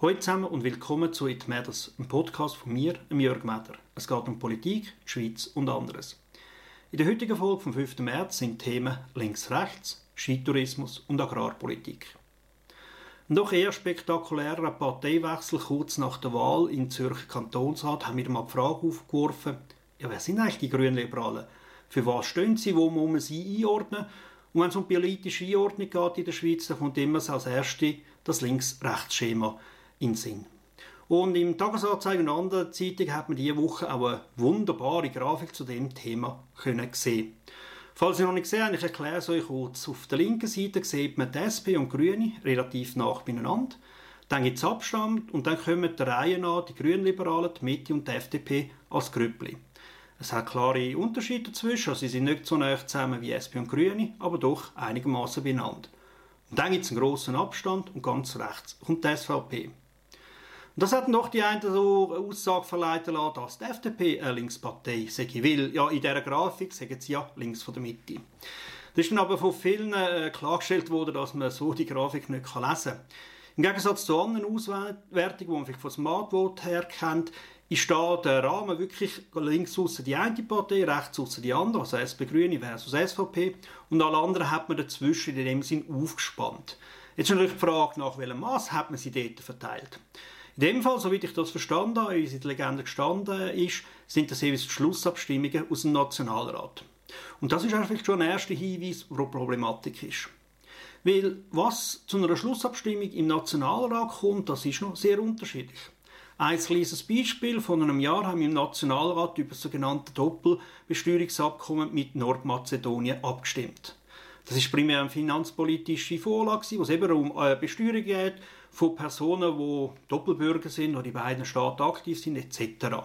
Hallo zusammen und willkommen zu It Matters, einem Podcast von mir, Jörg Meder. Es geht um Politik, Schweiz und anderes. In der heutigen Folge vom 5. März sind Themen Links-Rechts, Skitourismus und Agrarpolitik. Ein doch eher spektakulärer Parteiwechsel kurz nach der Wahl in Zürcher Kantonsrat haben wir mal die Frage aufgeworfen, ja, wer sind eigentlich die Grünliberalen? Für was stehen sie? Wo muss man sie einordnen? Und wenn es um politische Einordnung geht in der Schweiz, dann kommt immer als Erste das Links-Rechts-Schema in Sinn. Und im Tagesanzeiger und anderen Zeitungen hat man diese Woche auch eine wunderbare Grafik zu dem Thema können sehen. Falls ihr noch nicht gesehen habt, ich erkläre es euch kurz. Auf der linken Seite sieht man die SP und die Grüne relativ nah beieinander. Dann gibt es Abstand und dann kommen die Reihen an, die Grünliberalen, die Mitte und die FDP als Grüppli. Es hat klare Unterschiede dazwischen, also sie sind nicht so nah zusammen wie SP und Grüne, aber doch einigermaßen beieinander. Und dann gibt es einen grossen Abstand und ganz rechts kommt die SVP. Und das hat doch die eine so Aussage verleiten lassen, dass die FDP eine Linkspartei sei, weil ja in dieser Grafik sagen sie ja links von der Mitte. Das ist dann aber von vielen äh, klargestellt worden, dass man so die Grafik nicht lesen kann. Im Gegensatz zu anderen Auswertungen, die man vielleicht von Smartvote her kennt, ist da der Rahmen wirklich links außen die eine Partei, rechts außen die andere, also SP Grüne versus SVP, und alle anderen hat man dazwischen in dem Sinn aufgespannt. Jetzt natürlich die Frage, nach welchem Maß hat man sie dort verteilt. In dem Fall, soweit ich das verstanden habe, wie es in der Legende gestanden ist, sind das jeweils die Schlussabstimmungen aus dem Nationalrat. Und das ist eigentlich schon ein erster Hinweis, wo die Problematik ist. Weil was zu einer Schlussabstimmung im Nationalrat kommt, das ist noch sehr unterschiedlich. Ein kleines Beispiel. Von einem Jahr haben wir im Nationalrat über das sogenannte Doppelbesteuerungsabkommen mit Nordmazedonien abgestimmt. Das ist primär eine finanzpolitische Vorlage, wo es eben um äh, Besteuerung geht von Personen, die Doppelbürger sind oder in beiden Staaten aktiv sind, etc.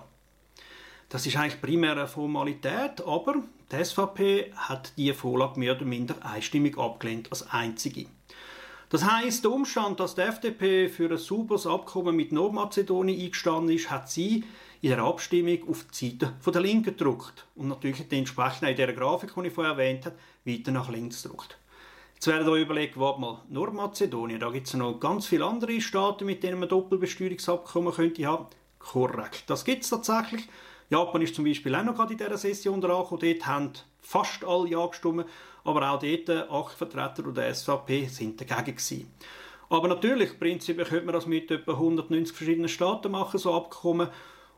Das ist eigentlich primär eine Formalität, aber die SVP hat diese Vorlage mehr oder minder einstimmig abgelehnt als einzige. Das heißt, der Umstand, dass die FDP für ein sauberes Abkommen mit Nordmazedonien eingestanden ist, hat sie in der Abstimmung auf die Seite der Linken gedruckt und natürlich entsprechend in der Grafik, die ich vorher erwähnt habe, weiter nach links gedruckt. Jetzt werdet ihr überlegen, warte mal, Nordmazedonien, da gibt es noch ganz viele andere Staaten, mit denen man Doppelbesteuerungsabkommen könnte haben. Korrekt, das gibt es tatsächlich. Japan ist zum Beispiel auch noch gerade in dieser Session dran dort haben fast alle Ja gestimmt, aber auch dort acht Vertreter der SVP sind dagegen gewesen. Aber natürlich, prinzipiell könnte man das mit etwa 190 verschiedenen Staaten machen, so Abkommen.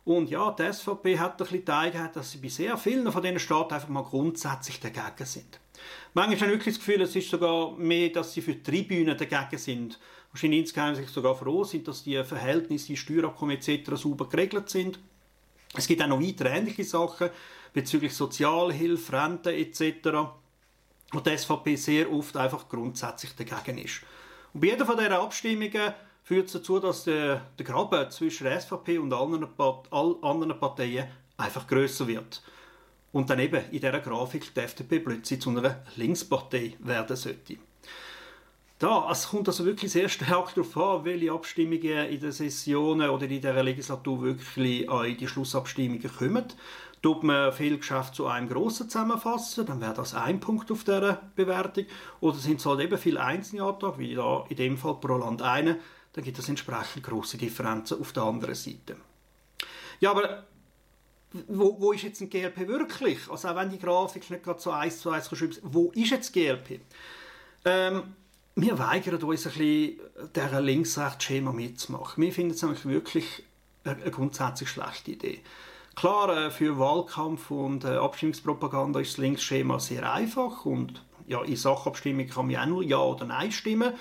Und ja, die SVP hat ein bisschen die Eigenheit, dass sie bei sehr vielen von diesen Staaten einfach mal grundsätzlich dagegen sind. Manchmal habe ich wirklich das Gefühl, es ist sogar mehr, dass sie für die Tribünen dagegen sind. Wahrscheinlich insgeheim sich sogar froh sind, dass die Verhältnisse, Steuerabkommen etc. sauber geregelt sind. Es gibt auch noch weitere ähnliche Sachen bezüglich Sozialhilfe, Rente etc., wo die SVP sehr oft einfach grundsätzlich dagegen ist. Und bei jeder von diesen Abstimmungen führt es dazu, dass der, der Graben zwischen der SVP und allen, all anderen Parteien einfach größer wird. Und dann eben in dieser Grafik die FDP plötzlich zu einer Linkspartei werden sollte. Da, es kommt also wirklich sehr stark darauf an, welche Abstimmungen in den Sessionen oder in dieser Legislatur wirklich in die Schlussabstimmungen kommen. Tut man viel Geschäft zu einem grossen zusammenfassen, dann wäre das ein Punkt auf dieser Bewertung. Oder sind es halt eben viele einzelne Anträge, wie da in dem Fall pro Land eine, dann gibt es entsprechend große Differenzen auf der anderen Seite. Ja, aber wo, wo ist jetzt ein GLP wirklich? Also auch wenn die Grafik nicht gerade so eins zu eins schreibt, wo ist jetzt GLP? Ähm, wir weigern uns ein bisschen, dieser Links-Rechts-Schema mitzumachen. Wir finden es eigentlich wirklich eine grundsätzlich schlechte Idee. Klar, äh, für Wahlkampf und äh, Abstimmungspropaganda ist das Linksschema sehr einfach und ja, in Sachabstimmung kann man auch nur Ja oder Nein stimmen.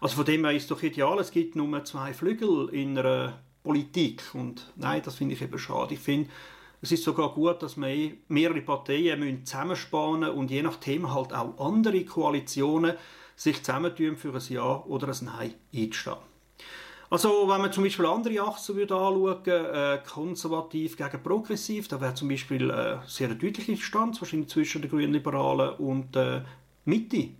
Also von dem her ist es doch ideal, es gibt nur zwei Flügel in einer Politik und nein, das finde ich eben schade. Ich finde, es ist sogar gut, dass man eh mehrere Parteien zusammenspannen und je nach Thema halt auch andere Koalitionen sich zusammentun für ein Ja oder ein Nein einzustehen. Also wenn man zum Beispiel andere Achsen würde anschauen, äh, konservativ gegen progressiv, da wäre zum Beispiel äh, sehr deutliche Distanz wahrscheinlich zwischen den Grünliberalen und der äh, Mitte,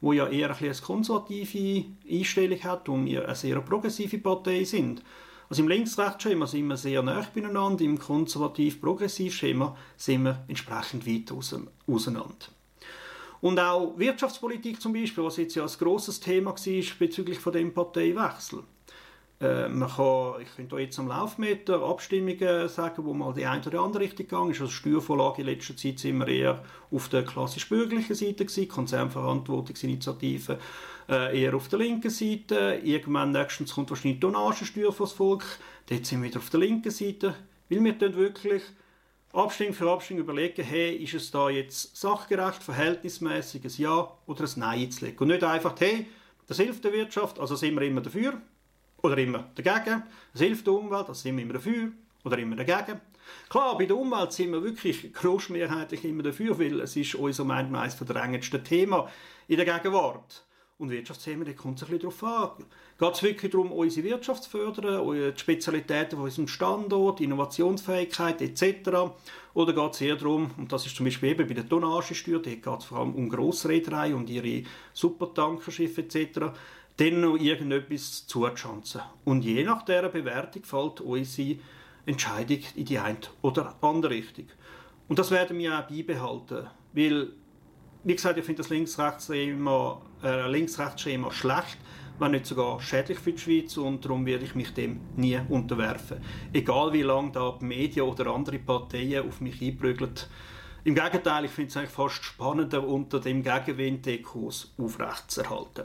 wo ja eher ein eine konservative Einstellung hat und eine sehr progressive Partei sind. Also im Links-Rechts-Schema sind wir sehr nah beieinander, im konservativ-progressiv-Schema sind wir entsprechend weit auseinander. Und auch Wirtschaftspolitik zum Beispiel, was jetzt ja ein grosses Thema war bezüglich von dem Parteiwechsel. Äh, man kann, ich könnte jetzt am Laufmeter Abstimmungen sagen, wo mal die eine oder andere Richtung gegangen ist. Also Steuervorlage in letzter Zeit sind wir eher auf der klassisch bürgerlichen Seite gewesen, Konzernverantwortungsinitiative äh, eher auf der linken Seite. Irgendwann nächstens kommt wahrscheinlich die Tonnagensteuer fürs Volk. Dort sind wir wieder auf der linken Seite. Weil wir dann wirklich Abstimmung für Abstimmung überlegen, hey, ist es da jetzt sachgerecht, verhältnismäßig, ein Ja oder ein Nein zu legen. Und nicht einfach, hey, das hilft der Wirtschaft, also sind wir immer dafür oder immer dagegen. Das hilft der Umwelt, also sind wir immer dafür oder immer dagegen. Klar, bei der Umwelt sind wir wirklich großmehrheitlich immer dafür, weil es ist unser Meinung nach eines Thema in der Gegenwart. Und Wirtschaftsthemen, da kommt es ein bisschen darauf an. Geht es wirklich darum, unsere Wirtschaft zu fördern, die Spezialitäten von unserem Standort, Innovationsfähigkeit etc.? Oder geht es eher darum, und das ist zum Beispiel eben bei der Tonnagesteuer, da geht es vor allem um Grossreederei und ihre Supertankerschiffe etc., dann noch irgendetwas zuzuschanzen. Und je nach dieser Bewertung fällt unsere Entscheidung in die eine oder andere Richtung. Und das werden wir auch beibehalten, weil, wie gesagt, ich finde das Links-Rechts-Schema äh, Links schlecht, wenn nicht sogar schädlich für die Schweiz und darum werde ich mich dem nie unterwerfen. Egal wie lange da die Medien oder andere Parteien auf mich einprügeln. Im Gegenteil, ich finde es eigentlich fast spannender, unter dem Gegenwind den Kurs aufrechtzuerhalten.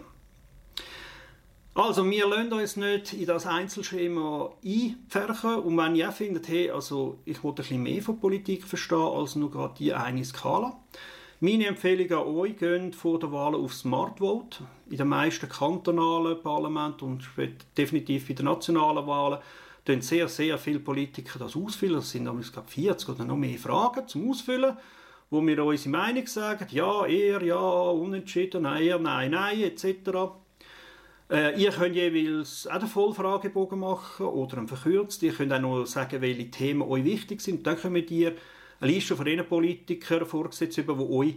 Also, wir lassen uns nicht in das Einzelschema einpferchen. Und wenn ihr findet, hey, also, ich wollte ein bisschen mehr von Politik verstehen als nur gerade die eine Skala. Meine Empfehlung an euch, geht vor der Wahl auf Smart Vote. In den meisten kantonalen Parlamenten und definitiv bei den nationalen Wahlen tun sehr, sehr viele Politiker das ausfüllen. Das sind glaube 40 oder noch mehr Fragen zum Ausfüllen, wo wir unsere Meinung sagen, ja, eher, ja, unentschieden, nein, eher, nein, nein, etc. Äh, ihr könnt jeweils auch den Vollfragebogen machen oder einen verkürzt. Ihr könnt auch noch sagen, welche Themen euch wichtig sind. Dann könnt ihr eine Liste von den Politikern vorgesetzt über, die euch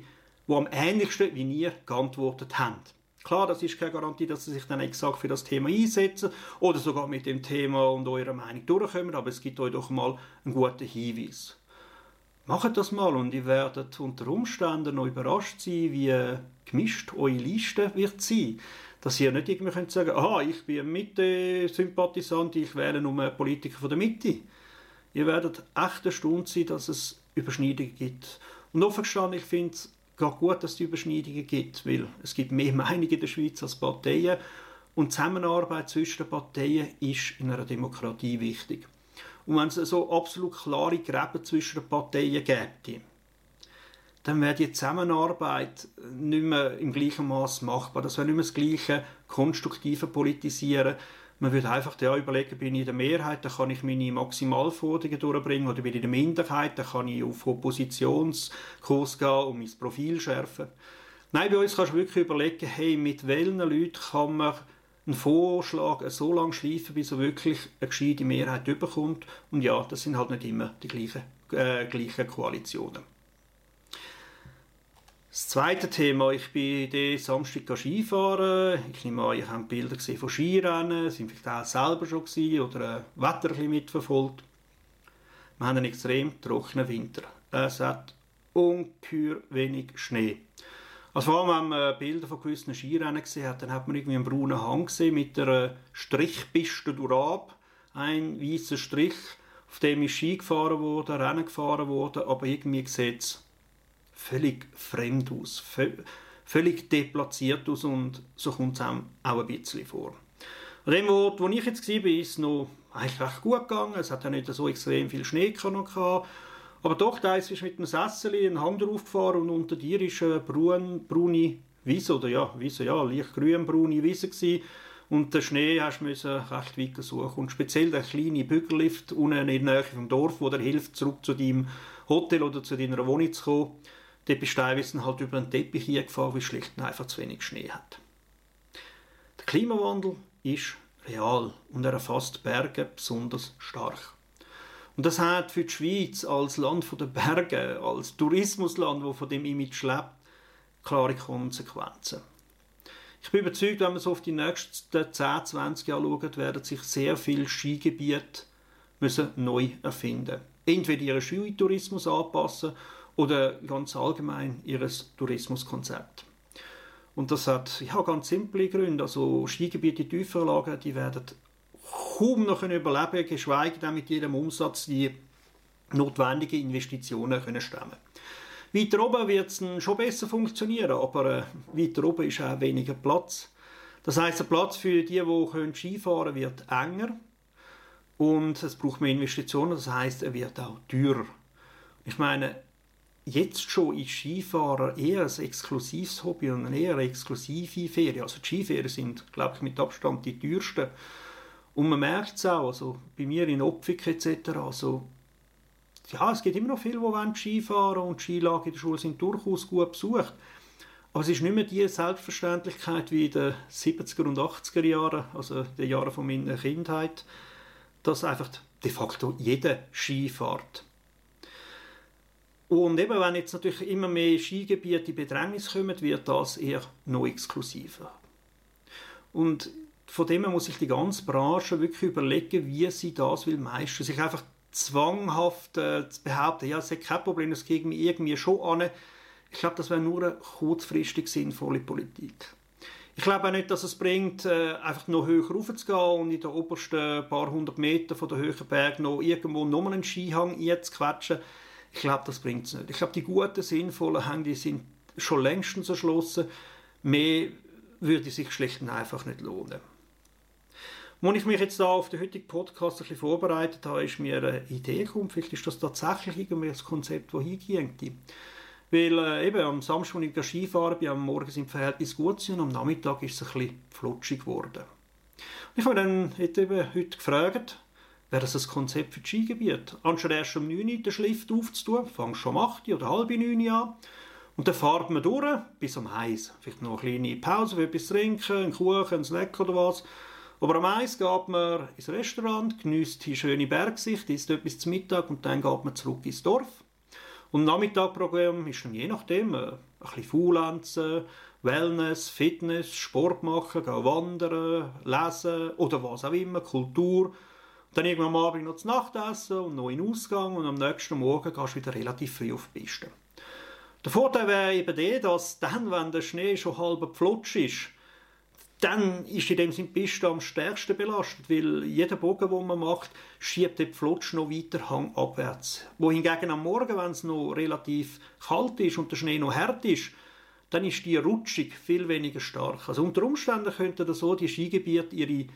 die am ähnlichsten wie ihr geantwortet haben. Klar, das ist keine Garantie, dass sie sich dann exakt für das Thema einsetzen oder sogar mit dem Thema und eurer Meinung durchkommen, aber es gibt euch doch mal einen guten Hinweis. Macht das mal und ihr werdet unter Umständen noch überrascht sein, wie gemischt eure Liste wird sein dass ihr nicht irgendwie könnt sagen aha, ich bin Mitte-Sympathisant, ich wähle nur Politiker von der Mitte. Ihr werdet echt erstaunt sein, dass es Überschneidungen gibt. Und offen gestanden, ich finde es gut, dass es Überschneidungen gibt, weil es gibt mehr Meinungen in der Schweiz als Parteien und Zusammenarbeit zwischen den Parteien ist in einer Demokratie wichtig. Und wenn es so absolut klare Gräben zwischen den Parteien gibt, dann wäre die Zusammenarbeit nicht mehr im gleichen Maß machbar. Das wäre nicht mehr das gleiche konstruktive Politisieren. Man würde einfach ja, überlegen, bin ich in der Mehrheit, dann kann ich meine Maximalforderungen durchbringen, oder bin ich in der Minderheit, dann kann ich auf Oppositionskurs gehen und mein Profil schärfen. Nein, bei uns kannst du wirklich überlegen, hey, mit welchen Leuten kann man einen Vorschlag so lange schleifen, bis er wirklich eine gescheite Mehrheit bekommt. Und ja, das sind halt nicht immer die gleichen, äh, gleichen Koalitionen. Das zweite Thema, ich bin den Samstag Skifahren. Ich nehme an, ihr habt Bilder gesehen von Skirennen, sind vielleicht auch selber schon gewesen oder ein Wetter ein mitverfolgt. Wir haben einen extrem trockenen Winter. Es hat ungeheuer wenig Schnee. Also vor allem, wenn man Bilder von gewissen Skirennen gesehen hat, dann hat man irgendwie einen braunen Hang gesehen mit einer Strichpiste durchab. Ein weißer Strich, auf dem ist Ski gefahren wurde, Rennen gefahren wurde, aber irgendwie sieht es völlig fremd aus, völlig deplatziert aus und so kommt es auch ein bisschen vor. An dem Ort, wo ich jetzt war, ist es noch eigentlich recht gut gegangen. Es hat ja nicht so extrem viel Schnee gehabt. Aber doch, da ist mit einem Sessel einen Hang drauf gefahren und unter dir war eine braun, braune Wiese, oder ja, Wiese, ja, leicht grün-braune Wiese gewesen. Und den Schnee hast du recht weit suchen. Und speziell der kleine Bügellift unten in der Nähe vom Dorf, der dir hilft, zurück zu deinem Hotel oder zu deiner Wohnung zu kommen, Bist du teilweise halt über einen Teppich hier gefahren, weil schlicht und einfach zu wenig Schnee hat. Der Klimawandel ist real und er erfasst Berge besonders stark. Und das hat für die Schweiz als Land der Berge, als Tourismusland, wo von dem Image lebt, klare Konsequenzen. Ich bin überzeugt, wenn man so auf die nächsten 10, 20 Jahre schaut, werden sich sehr viele Skigebiete müssen neu erfinden. Entweder ihren Skitourismus anpassen oder ganz allgemein ihres Tourismuskonzept. Und das hat ja, ganz simple Gründe. Also Skigebiete tiefer die werden kaum noch überleben können, geschweige denn mit jedem Umsatz die notwendigen Investitionen können stemmen Weiter oben wird es schon besser funktionieren, aber äh, weiter oben ist auch weniger Platz. Das heißt, der Platz für die, die Skifahren können, wird enger und es braucht mehr Investitionen. Das heißt, er wird auch teurer. Ich meine, jetzt schon ist Skifahren eher ein exklusives Hobby und eine eher exklusive Ferien. Also die Skiferien sind, glaube ich, mit Abstand die teuersten. Und man merkt es auch, also bei mir in Opfik etc., also ja, es gibt immer noch viele, die Skifahren und die Skilager in der Schule sind durchaus gut besucht. Aber es ist nicht mehr die Selbstverständlichkeit wie in den 70er und 80er Jahren, also den Jahren meiner Kindheit, dass einfach de facto jeder Ski fährt. Und eben, wenn jetzt natürlich immer mehr Skigebiete in Bedrängnis kommen, wird das eher noch exklusiver. Und von dem her muss sich die ganze Branche wirklich überlegen, wie sie das will meistern. Sich einfach zwanghaft äh, zu behaupten, ja, es ist kein Problem, das kriegen wir irgendwie schon an. Ich glaube, das wäre nur eine kurzfristig sinnvolle Politik. Ich glaube auch nicht, dass es bringt, äh, einfach noch höher raufzugehen und in den obersten paar hundert Metern von der höheren Berg noch irgendwo nochmal einen Skihang einzuquetschen. Ich glaube, das bringt es nicht. Ich glaube, die guten, sinnvollen Hänge, sind schon längstens erschlossen. Mehr würde sich schlicht und einfach nicht lohnen. Als ich mich jetzt da auf den heutigen Podcast ein bisschen vorbereitet habe, ist mir eine Idee gekommen, vielleicht ist das tatsächlich irgendwie das Konzept, das hingeht. Weil äh, eben am Samstag, als ich Skifahren bin, am Morgen sind die Verhältnisse gut und am Nachmittag ist es ein bisschen flutschig geworden. Und ich habe dann eben heute gefragt, wäre das ein Konzept für das Skigebiet? Anstatt erst um 9 Uhr den Schliff aufzutun, fangst schon um 8 Uhr oder halb 9 Uhr an und dann fahrt man durch bis um 1. Vielleicht noch eine kleine Pause für etwas trinken, einen Kuchen, einen Snack oder was. Aber am Eis geht man ins Restaurant, genießt die schöne Bergsicht, isst etwas zum Mittag und dann geht man zurück ins Dorf. Und Nachmittagprogramm ist dann je nachdem äh, ein bisschen Faulenzen, Wellness, Fitness, Sport machen, gehen wandern, lesen oder was auch immer, Kultur. Dann irgendwann am Abend noch zu Nacht essen und noch in den Ausgang und am nächsten Morgen gehst du wieder relativ früh auf die Piste. Der Vorteil wäre eben der, dass dann, wenn der Schnee schon halb flutsch ist, dann ist in dem Sinne die Piste am stärksten belastet, weil jeder Bogen, den man macht, schiebt den Pflutsch noch weiter hangabwärts. Wohingegen am Morgen, wenn es noch relativ kalt ist und der Schnee noch hart ist, dann ist die Rutschung viel weniger stark. Also unter Umständen könnten so die Skigebiete ihre,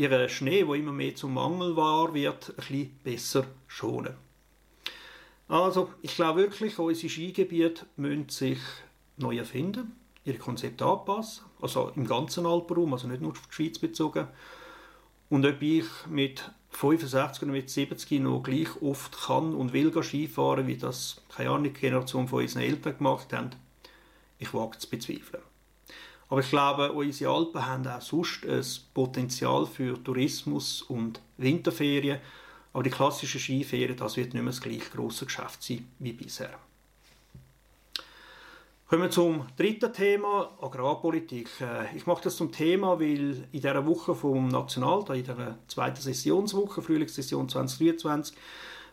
ihren Schnee, wo immer mehr zum Mangel war, wird, ein bisschen besser schonen. Also, ich glaube wirklich, unsere Skigebiete müssen sich neu erfinden ihre Konzepte anpassen, also im ganzen Alpenraum, also nicht nur auf die Schweiz bezogen. Und ob ich mit 65 oder mit 70 noch gleich oft kann und will Skifahren, wie das, keine Ahnung, Generation von unseren Eltern gemacht haben, ich wage zu bezweifeln. Aber ich glaube, unsere Alpen haben auch sonst ein Potenzial für Tourismus und Winterferien. Aber die klassischen Skiferien, das wird nicht mehr das gleich grosse Geschäft sein wie bisher. Kommen wir zum dritten Thema, Agrarpolitik. Äh, ich mache das zum Thema, weil in dieser Woche vom Nationaltag, in der zweiten Sessionswoche, Frühlingssession 2023,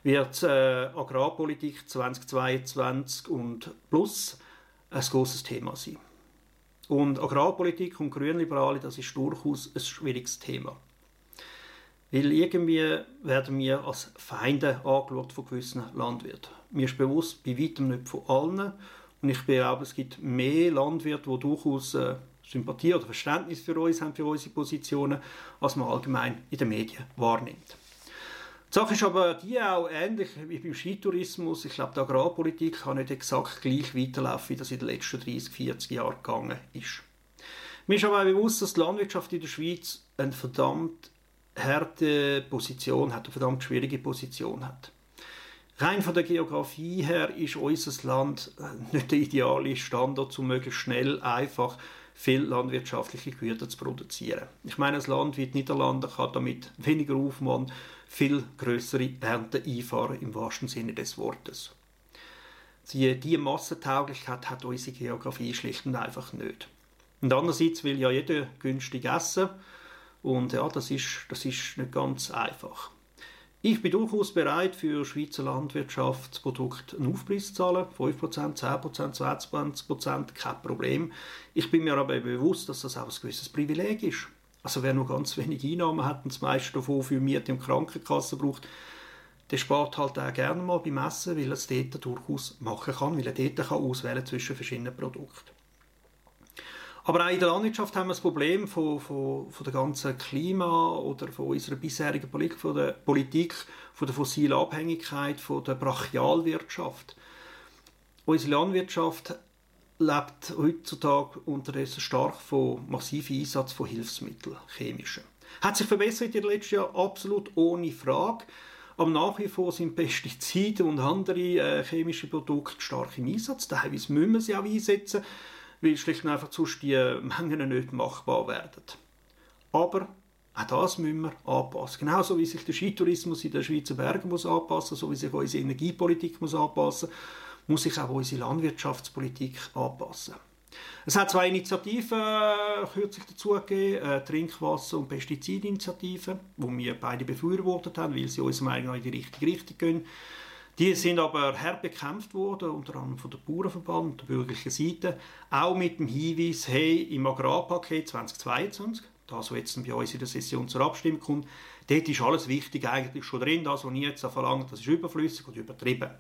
wird äh, Agrarpolitik 2022 und plus ein großes Thema sein. Und Agrarpolitik und Grünliberale, das ist durchaus ein schwieriges Thema. Weil irgendwie werden wir als Feinde angeschaut von gewissen Landwirten. Mir ist bewusst, bei weitem nicht von allen. Und ich glaube, es gibt mehr Landwirte, die durchaus äh, Sympathie oder Verständnis für uns haben, für unsere Positionen, als man allgemein in den Medien wahrnimmt. Sache ist aber die auch ähnlich wie beim Skitourismus. Ich glaube, die Agrarpolitik kann nicht exakt gleich weiterlaufen, wie das in den letzten 30, 40 Jahren gegangen ist. Mir ist aber auch bewusst, dass die Landwirtschaft in der Schweiz eine verdammt harte Position hat, eine verdammt schwierige Position hat. Rein von der Geografie her ist unser Land äh, nicht der ideale Standort, um möglichst schnell einfach viel landwirtschaftliche Güter zu produzieren. Ich meine, ein Land wie die Niederlande kann damit weniger Aufwand viel größere Ernten einfahren, im wahrsten Sinne des Wortes. Die, die Massentauglichkeit hat unsere Geografie schlicht und einfach nicht. Und andererseits will ja jeder günstig essen und ja, das ist, das ist nicht ganz einfach. Ich bin durchaus bereit, für Schweizer Landwirtschaftsprodukte einen Aufpreis zu zahlen. 5%, 10%, 20%, kein Problem. Ich bin mir aber bewusst, dass das auch ein gewisses Privileg ist. Also wer nur ganz wenig Einnahmen hat und das meiste davon für Miete und Krankenkasse braucht, der spart halt auch gerne mal beim Essen, weil er es dort durchaus machen kann, weil er dort kann auswählen zwischen verschiedenen Produkten. Aber auch in der Landwirtschaft haben wir das Problem von, von, von der ganzen Klima- oder von unserer bisherigen Politik, von der Politik, von der fossilen Abhängigkeit, von der Brachialwirtschaft. Unsere Landwirtschaft lebt heutzutage unterdessen stark von massivem Einsatz von Hilfsmitteln, chemischen. Hat sich verbessert in den letzten Jahren absolut ohne Frage. Aber nach wie vor sind Pestizide und andere äh, chemische Produkte stark im Einsatz. Teilweise müssen wir sie auch einsetzen weil schlicht und einfach sonst die Mengen nicht machbar werden. Aber auch das müssen wir anpassen. Genauso wie sich der Skitourismus in den Schweizer Bergen muss anpassen, so wie sich unsere Energiepolitik muss anpassen, muss sich auch unsere Landwirtschaftspolitik anpassen. Es hat zwei Initiativen äh, kürzlich dazu gegeben, äh, Trinkwasser- und Pestizidinitiativen, die wir beide befürwortet haben, weil sie unserer Meinung nach in die richtige Richtung gehen. Die sind aber hart bekämpft worden, unter anderem von der Bauernverband der bürgerlichen Seite, auch mit dem Hinweis, hey, im Agrarpaket 2022, das, was jetzt bei uns in der Session zur Abstimmung kommt, dort ist alles Wichtige eigentlich schon drin, das, was ich jetzt verlangt, das ist überflüssig und übertrieben.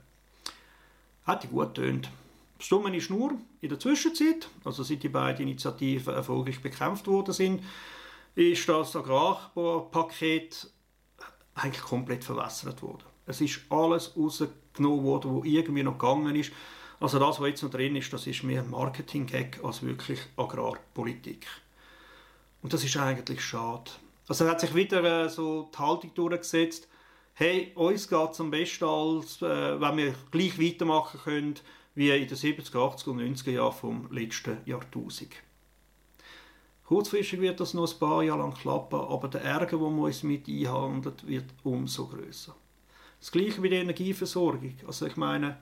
Hat die gut tönt. Das Dumme ist nur, in der Zwischenzeit, also seit die beiden Initiativen erfolgreich bekämpft worden sind, ist das Agrarpaket eigentlich komplett verwässert worden. Es ist alles rausgenommen worden, was irgendwie noch gegangen ist. Also das, was jetzt noch drin ist, das ist mehr Marketing-Gag als wirklich Agrarpolitik. Und das ist eigentlich schade. Also hat sich wieder äh, so die Haltung durchgesetzt, hey, uns geht es am besten, als äh, wenn wir gleich weitermachen können wie in den 70er, 80er und 90er Jahren vom letzten Jahrtausend. Kurzfristig wird das noch ein paar Jahre lang klappen, aber der Ärger, den man uns mit einhandelt, wird umso größer. Das gleiche mit der Energieversorgung. Also ich meine,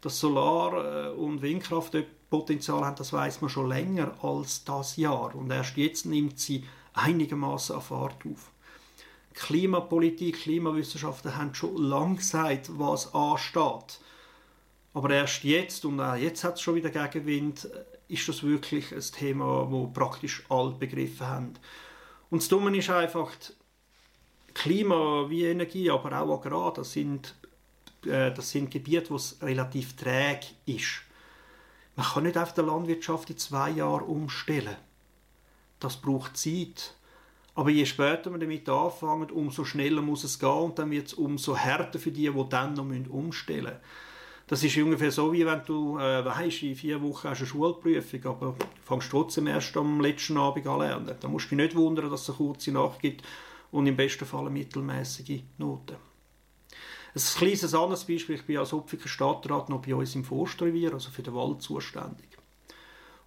dass Solar- äh, und Windkraft Potenzial haben, das weiß man schon länger als das Jahr. Und erst jetzt nimmt sie einigermaßen an Fahrt auf. Klimapolitik, Klimawissenschaften haben schon lange gesagt, was ansteht. Aber erst jetzt, und auch jetzt hat es schon wieder Gegenwind, äh, ist das wirklich ein Thema, wo praktisch alle begriffen haben. Und das Dumme ist einfach, Klima wie Energie, aber auch Agrar, das sind, äh, das sind Gebiete, wo es relativ träge ist. Man kann nicht auf der Landwirtschaft in zwei Jahren umstellen. Das braucht Zeit. Aber je später man damit anfängt, umso schneller muss es gehen und dann wird es umso härter für die, die dann noch umstellen müssen. Das ist ungefähr so, wie wenn du äh, weißt, in vier Wochen hast du eine Schulprüfung, aber du fängst trotzdem erst am letzten Abend an lernen. Da musst du dich nicht wundern, dass es eine kurze Nacht gibt und im besten Fall eine mittelmäßige Note. Ein kleines anderes Beispiel, ich bin als Opfiker Stadtrat noch bei uns im Forstrevier, also für den Wald zuständig.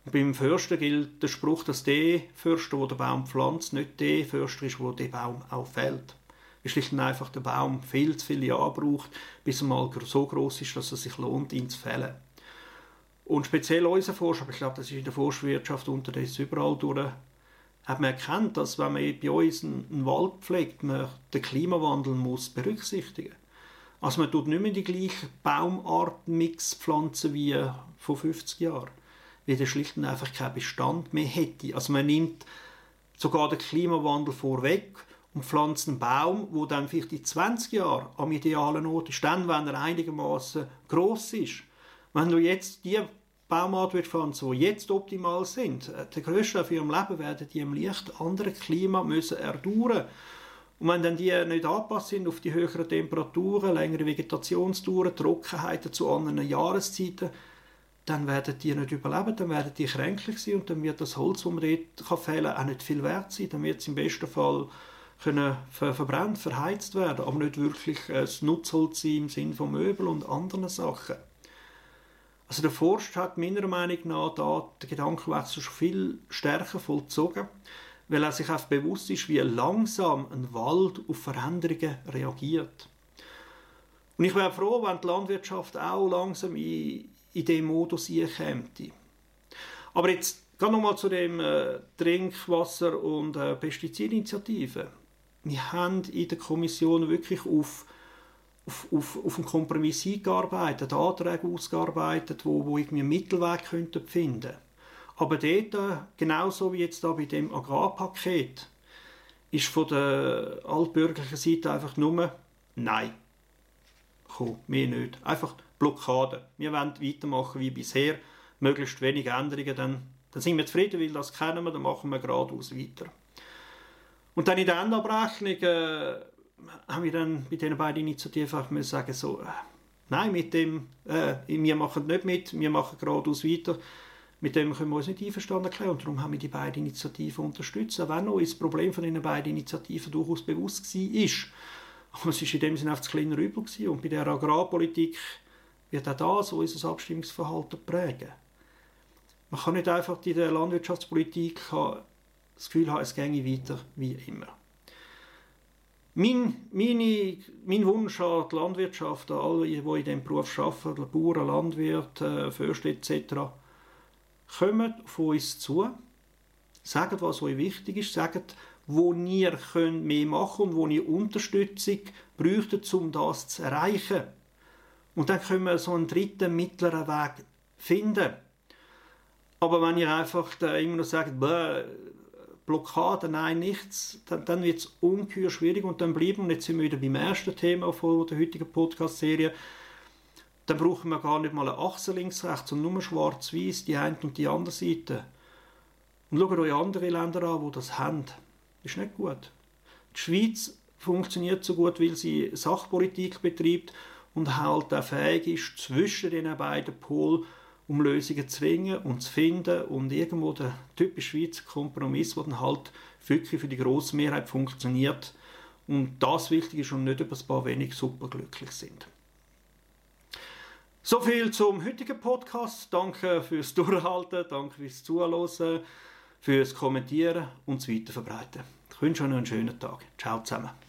Und beim Förster gilt der Spruch, dass der Förster, der den Baum pflanzt, nicht der Förster ist, der den Baum auch fällt. Weil schlicht und einfach der Baum viel zu viele Jahre braucht, bis er mal so groß ist, dass es sich lohnt, ihn zu fällen. Und speziell unser Forscher, aber ich glaube, das ist in der Forstwirtschaft unterdessen überall durch, hat man erkannt, dass wenn man bei uns einen Wald pflegt, man den Klimawandel muss berücksichtigen Also man tut nicht mehr die gleichen Baumartenmix pflanzen wie vor 50 Jahren, weil der schlicht und einfach keinen Bestand mehr hätte. Also man nimmt sogar den Klimawandel vorweg und pflanzt einen Baum, wo dann vielleicht in 20 Jahren am idealen Ort ist, dann, wenn er einigermaßen groß ist. Wenn du jetzt die Baumart wird pflanzen, die jetzt optimal sind, äh, der grösste für ihrem Leben werden die im leicht anderen Klima müssen erdauern. Und wenn dann die nicht angepasst sind auf die höheren Temperaturen, längere Vegetationsdauern, Trockenheiten zu anderen Jahreszeiten, dann werden die nicht überleben, dann werden die kränklich sein und dann wird das Holz, das man dort fällen kann, auch nicht viel wert sein. Dann wird es im besten Fall können verbrannt, verheizt werden, aber nicht wirklich das Nutzholz sein im Sinne von Möbel und anderen Sachen. Also der Forst hat meiner Meinung nach da den Gedankenwechsel schon viel stärker vollzogen, weil er sich auch bewusst ist, wie langsam ein Wald auf Veränderungen reagiert. Und ich wäre froh, wenn die Landwirtschaft auch langsam in, in diesen Modus käme. Aber jetzt noch nochmal zu dem äh, Trinkwasser- und äh, Pestizidinitiative. Wir haben in der Kommission wirklich auf auf, auf, auf einen Kompromiss eingearbeitet, Anträge ausgearbeitet, wo, wo irgendwie einen Mittelweg könnten finden Aber dort, genauso wie jetzt da bei dem Agrarpaket, ist von der altbürgerlichen Seite einfach nur Nein. Komm, mehr nicht. Einfach Blockade. Wir wollen weitermachen wie bisher, möglichst wenige Änderungen, dann, dann sind wir zufrieden, weil das kennen wir, dann machen wir geradeaus weiter. Und dann in der Endabrechnung äh, haben wir dann bei diesen beiden Initiativen einfach sagen, so, äh, nein, mit dem, äh, wir machen nicht mit, wir machen geradeaus weiter. Mit dem können wir uns nicht einverstanden erklären und darum haben wir die beiden Initiativen unterstützt, auch wenn uns das Problem von den beiden Initiativen durchaus bewusst war. Aber es war in dem Sinne einfach das kleine Übel gewesen. und bei der Agrarpolitik wird auch das unser Abstimmungsverhalten prägen. Man kann nicht einfach in der Landwirtschaftspolitik das Gefühl haben, es ginge weiter wie immer. Mein, meine, mein Wunsch an die Landwirtschaft, an alle, die in diesem Beruf arbeiten, Bauern, Landwirte, Förster etc., kommt von uns zu, sagt, was euch wichtig ist, sagt, wo ihr könnt mehr machen und wo ihr Unterstützung bräuchtet, um das zu erreichen. Und dann können wir so einen dritten mittleren Weg finden. Aber wenn ihr einfach immer noch sagt, Blockade, nein, nichts, dann, dann wird es ungeheuer schwierig und dann bleiben, und jetzt sind wir wieder beim ersten Thema von der heutigen Podcast-Serie, dann brauchen wir gar nicht mal eine Achse links-rechts, sondern nur schwarz-weiß, die eine und die andere Seite. Und schaut euch andere Länder an, die das haben. Das ist nicht gut. Die Schweiz funktioniert so gut, weil sie Sachpolitik betreibt und halt auch fähig ist, zwischen den beiden Polen um Lösungen zu zwingen und zu finden und irgendwo der typisch Schweizer Kompromiss, der dann halt wirklich für die grosse Mehrheit funktioniert und das wichtig ist und nicht über ein paar wenig superglücklich sind. So viel zum heutigen Podcast. Danke fürs Durchhalten, danke fürs Zuhören, fürs Kommentieren und das Weiterverbreiten. Ich wünsche euch einen schönen Tag. Ciao zusammen.